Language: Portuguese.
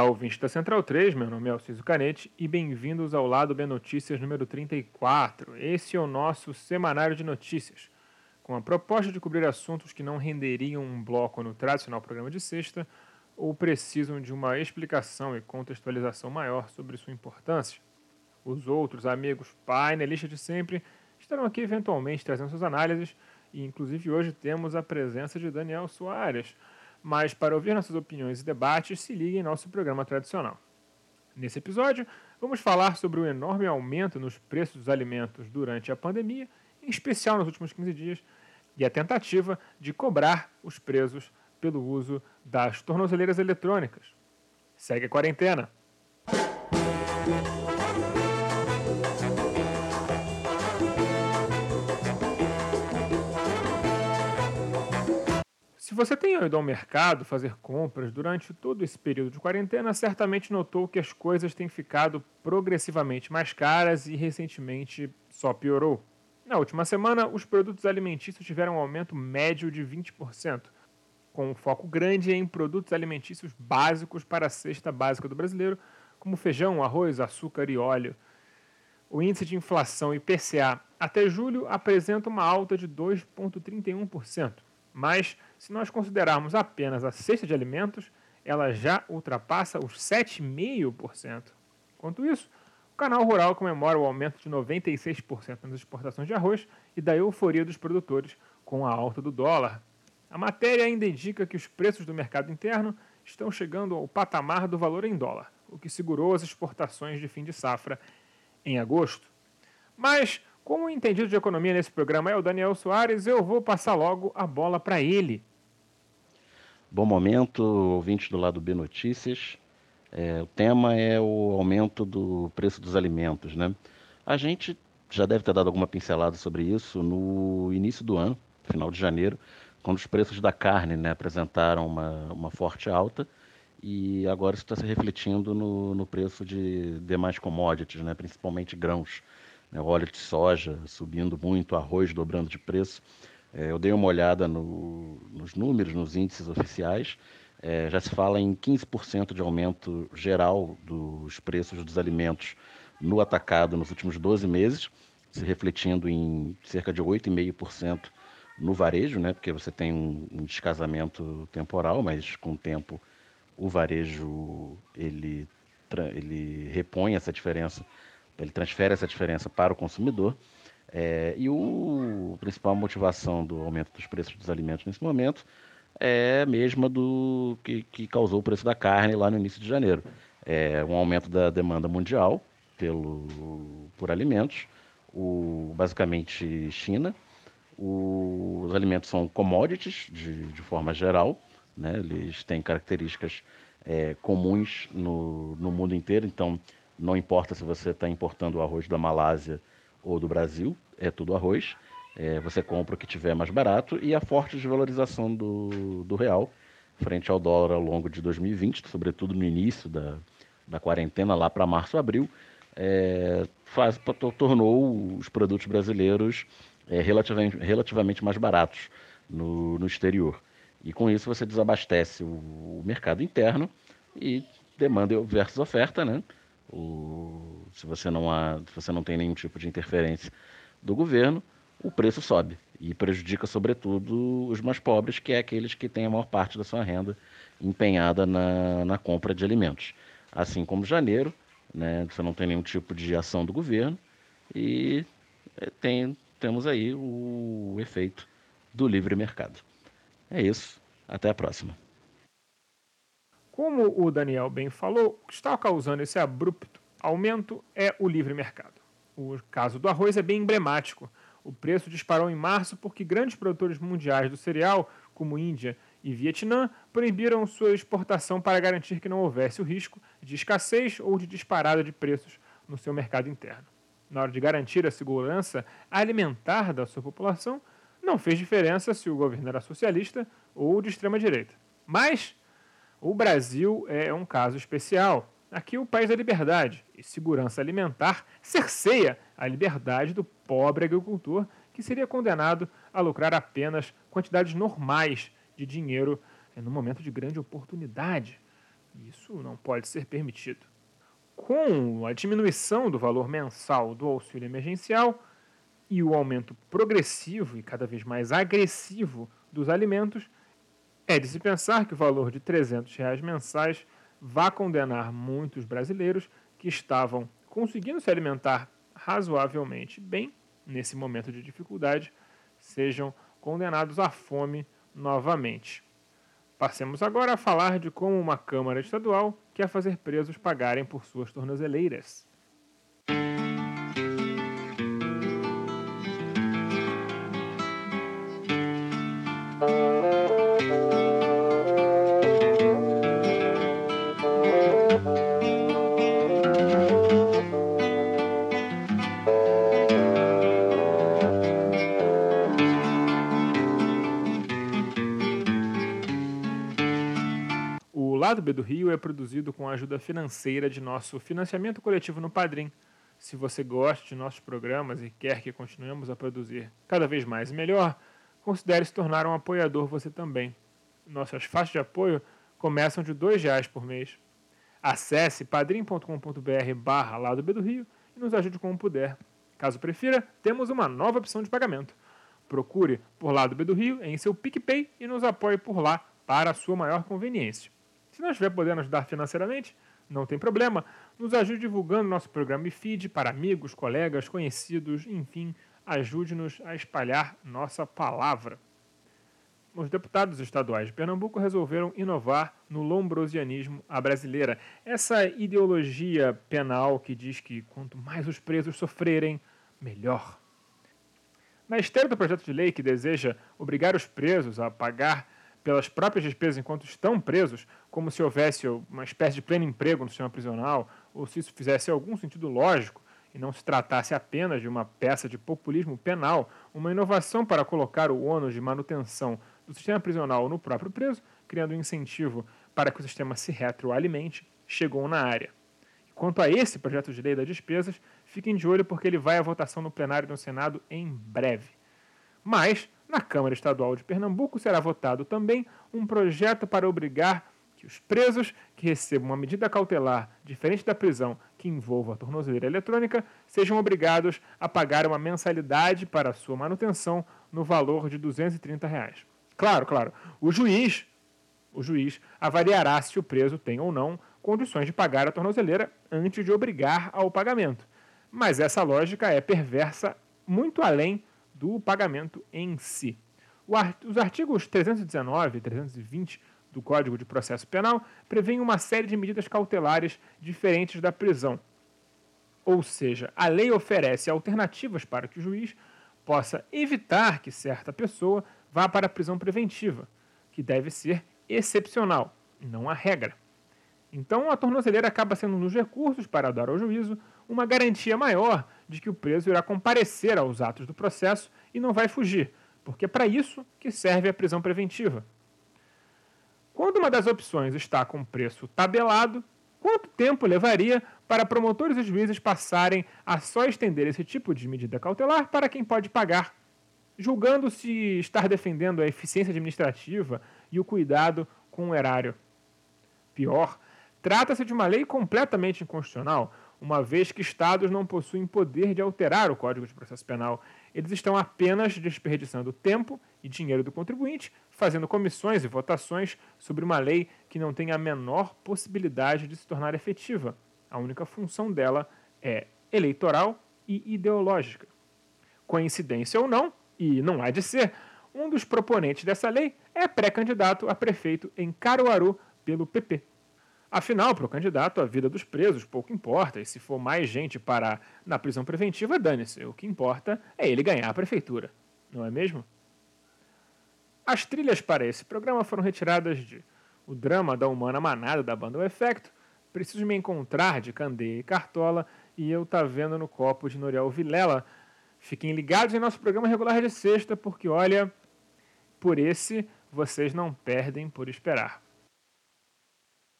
Olá, ouvinte da Central 3, meu nome é Alciso Canete e bem-vindos ao Lado B Notícias número 34. Esse é o nosso semanário de notícias. Com a proposta de cobrir assuntos que não renderiam um bloco no tradicional programa de sexta ou precisam de uma explicação e contextualização maior sobre sua importância. Os outros amigos painelistas de sempre estarão aqui eventualmente trazendo suas análises e inclusive hoje temos a presença de Daniel Soares, mas para ouvir nossas opiniões e debates, se ligue em nosso programa tradicional. Nesse episódio, vamos falar sobre o enorme aumento nos preços dos alimentos durante a pandemia, em especial nos últimos 15 dias, e a tentativa de cobrar os presos pelo uso das tornozeleiras eletrônicas. Segue a quarentena! Se você tem ido ao mercado fazer compras durante todo esse período de quarentena, certamente notou que as coisas têm ficado progressivamente mais caras e recentemente só piorou. Na última semana, os produtos alimentícios tiveram um aumento médio de 20%, com um foco grande em produtos alimentícios básicos para a cesta básica do brasileiro, como feijão, arroz, açúcar e óleo. O índice de inflação IPCA até julho apresenta uma alta de 2,31%, mas se nós considerarmos apenas a cesta de alimentos, ela já ultrapassa os 7,5%. Enquanto isso, o canal rural comemora o aumento de 96% nas exportações de arroz e da euforia dos produtores com a alta do dólar. A matéria ainda indica que os preços do mercado interno estão chegando ao patamar do valor em dólar, o que segurou as exportações de fim de safra em agosto. Mas, como o entendido de economia nesse programa é o Daniel Soares, eu vou passar logo a bola para ele. Bom momento, ouvintes do lado B Notícias. É, o tema é o aumento do preço dos alimentos, né? A gente já deve ter dado alguma pincelada sobre isso no início do ano, final de janeiro, quando os preços da carne né, apresentaram uma, uma forte alta e agora isso está se refletindo no, no preço de demais commodities, né, principalmente grãos. Né, óleo de soja subindo muito, arroz dobrando de preço. É, eu dei uma olhada no, nos números, nos índices oficiais. É, já se fala em 15% de aumento geral dos preços dos alimentos no atacado nos últimos 12 meses, se refletindo em cerca de 8,5% no varejo, né, porque você tem um, um descasamento temporal, mas com o tempo o varejo ele, ele repõe essa diferença, ele transfere essa diferença para o consumidor. É, e o, a principal motivação do aumento dos preços dos alimentos nesse momento é a mesma do que, que causou o preço da carne lá no início de janeiro. É um aumento da demanda mundial pelo, por alimentos, o, basicamente China. O, os alimentos são commodities de, de forma geral, né? eles têm características é, comuns no, no mundo inteiro, então não importa se você está importando arroz da Malásia ou do Brasil, é tudo arroz. É, você compra o que tiver mais barato e a forte desvalorização do, do real frente ao dólar ao longo de 2020, sobretudo no início da, da quarentena, lá para março, abril, é, faz, tornou os produtos brasileiros é, relativamente, relativamente mais baratos no, no exterior. E com isso você desabastece o, o mercado interno e demanda versus oferta, né? O, se, você não há, se você não tem nenhum tipo de interferência do governo, o preço sobe e prejudica, sobretudo, os mais pobres, que é aqueles que têm a maior parte da sua renda empenhada na, na compra de alimentos. Assim como janeiro, né, você não tem nenhum tipo de ação do governo e é, tem, temos aí o efeito do livre mercado. É isso. Até a próxima. Como o Daniel bem falou, o que está causando esse abrupto aumento é o livre mercado. O caso do arroz é bem emblemático. O preço disparou em março porque grandes produtores mundiais do cereal, como Índia e Vietnã, proibiram sua exportação para garantir que não houvesse o risco de escassez ou de disparada de preços no seu mercado interno. Na hora de garantir a segurança alimentar da sua população, não fez diferença se o governo era socialista ou de extrema direita. Mas o Brasil é um caso especial. Aqui o país da liberdade e segurança alimentar cerceia a liberdade do pobre agricultor que seria condenado a lucrar apenas quantidades normais de dinheiro no momento de grande oportunidade. Isso não pode ser permitido. Com a diminuição do valor mensal do auxílio emergencial e o aumento progressivo e cada vez mais agressivo dos alimentos, é de se pensar que o valor de 300 reais mensais vá condenar muitos brasileiros que estavam conseguindo se alimentar razoavelmente bem nesse momento de dificuldade, sejam condenados à fome novamente. Passemos agora a falar de como uma Câmara Estadual quer fazer presos pagarem por suas tornozeleiras. Lado B do Rio é produzido com a ajuda financeira de nosso financiamento coletivo no Padrim. Se você gosta de nossos programas e quer que continuemos a produzir cada vez mais e melhor, considere se tornar um apoiador você também. Nossas faixas de apoio começam de R$ reais por mês. Acesse padrim.com.br barra Lado B do Rio e nos ajude como puder. Caso prefira, temos uma nova opção de pagamento. Procure por Lado B do Rio em seu PicPay e nos apoie por lá para a sua maior conveniência. Se não estiver podendo ajudar financeiramente, não tem problema. Nos ajude divulgando nosso programa e feed para amigos, colegas, conhecidos, enfim, ajude-nos a espalhar nossa palavra. Os deputados estaduais de Pernambuco resolveram inovar no lombrosianismo à brasileira. Essa ideologia penal que diz que quanto mais os presos sofrerem, melhor. Na esteira do projeto de lei que deseja obrigar os presos a pagar pelas próprias despesas enquanto estão presos, como se houvesse uma espécie de pleno emprego no sistema prisional, ou se isso fizesse algum sentido lógico e não se tratasse apenas de uma peça de populismo penal, uma inovação para colocar o ônus de manutenção do sistema prisional no próprio preso, criando um incentivo para que o sistema se retroalimente, chegou na área. Quanto a esse projeto de lei das despesas, fiquem de olho porque ele vai à votação no plenário do Senado em breve. Mas na Câmara Estadual de Pernambuco será votado também um projeto para obrigar que os presos que recebam uma medida cautelar diferente da prisão que envolva a tornozeleira eletrônica sejam obrigados a pagar uma mensalidade para sua manutenção no valor de 230 reais. Claro, claro, o juiz, o juiz avaliará se o preso tem ou não condições de pagar a tornozeleira antes de obrigar ao pagamento. Mas essa lógica é perversa muito além do pagamento em si. Os artigos 319 e 320 do Código de Processo Penal prevêem uma série de medidas cautelares diferentes da prisão. Ou seja, a lei oferece alternativas para que o juiz possa evitar que certa pessoa vá para a prisão preventiva, que deve ser excepcional, não a regra. Então, a tornozeleira acaba sendo, nos recursos para dar ao juízo, uma garantia maior de que o preso irá comparecer aos atos do processo e não vai fugir, porque é para isso que serve a prisão preventiva. Quando uma das opções está com preço tabelado, quanto tempo levaria para promotores e juízes passarem a só estender esse tipo de medida cautelar para quem pode pagar, julgando-se estar defendendo a eficiência administrativa e o cuidado com o erário? Pior, trata-se de uma lei completamente inconstitucional, uma vez que estados não possuem poder de alterar o Código de Processo Penal. Eles estão apenas desperdiçando tempo e dinheiro do contribuinte, fazendo comissões e votações sobre uma lei que não tem a menor possibilidade de se tornar efetiva. A única função dela é eleitoral e ideológica. Coincidência ou não, e não há de ser, um dos proponentes dessa lei é pré-candidato a prefeito em Caruaru pelo PP. Afinal, para o candidato, a vida dos presos pouco importa, e se for mais gente parar na prisão preventiva, dane-se. O que importa é ele ganhar a prefeitura, não é mesmo? As trilhas para esse programa foram retiradas de O Drama da Humana Manada da banda O Efecto, Preciso Me Encontrar de Candeia e Cartola e Eu Tá Vendo no Copo de Noriel Vilela. Fiquem ligados em nosso programa regular de sexta, porque olha, por esse vocês não perdem por esperar.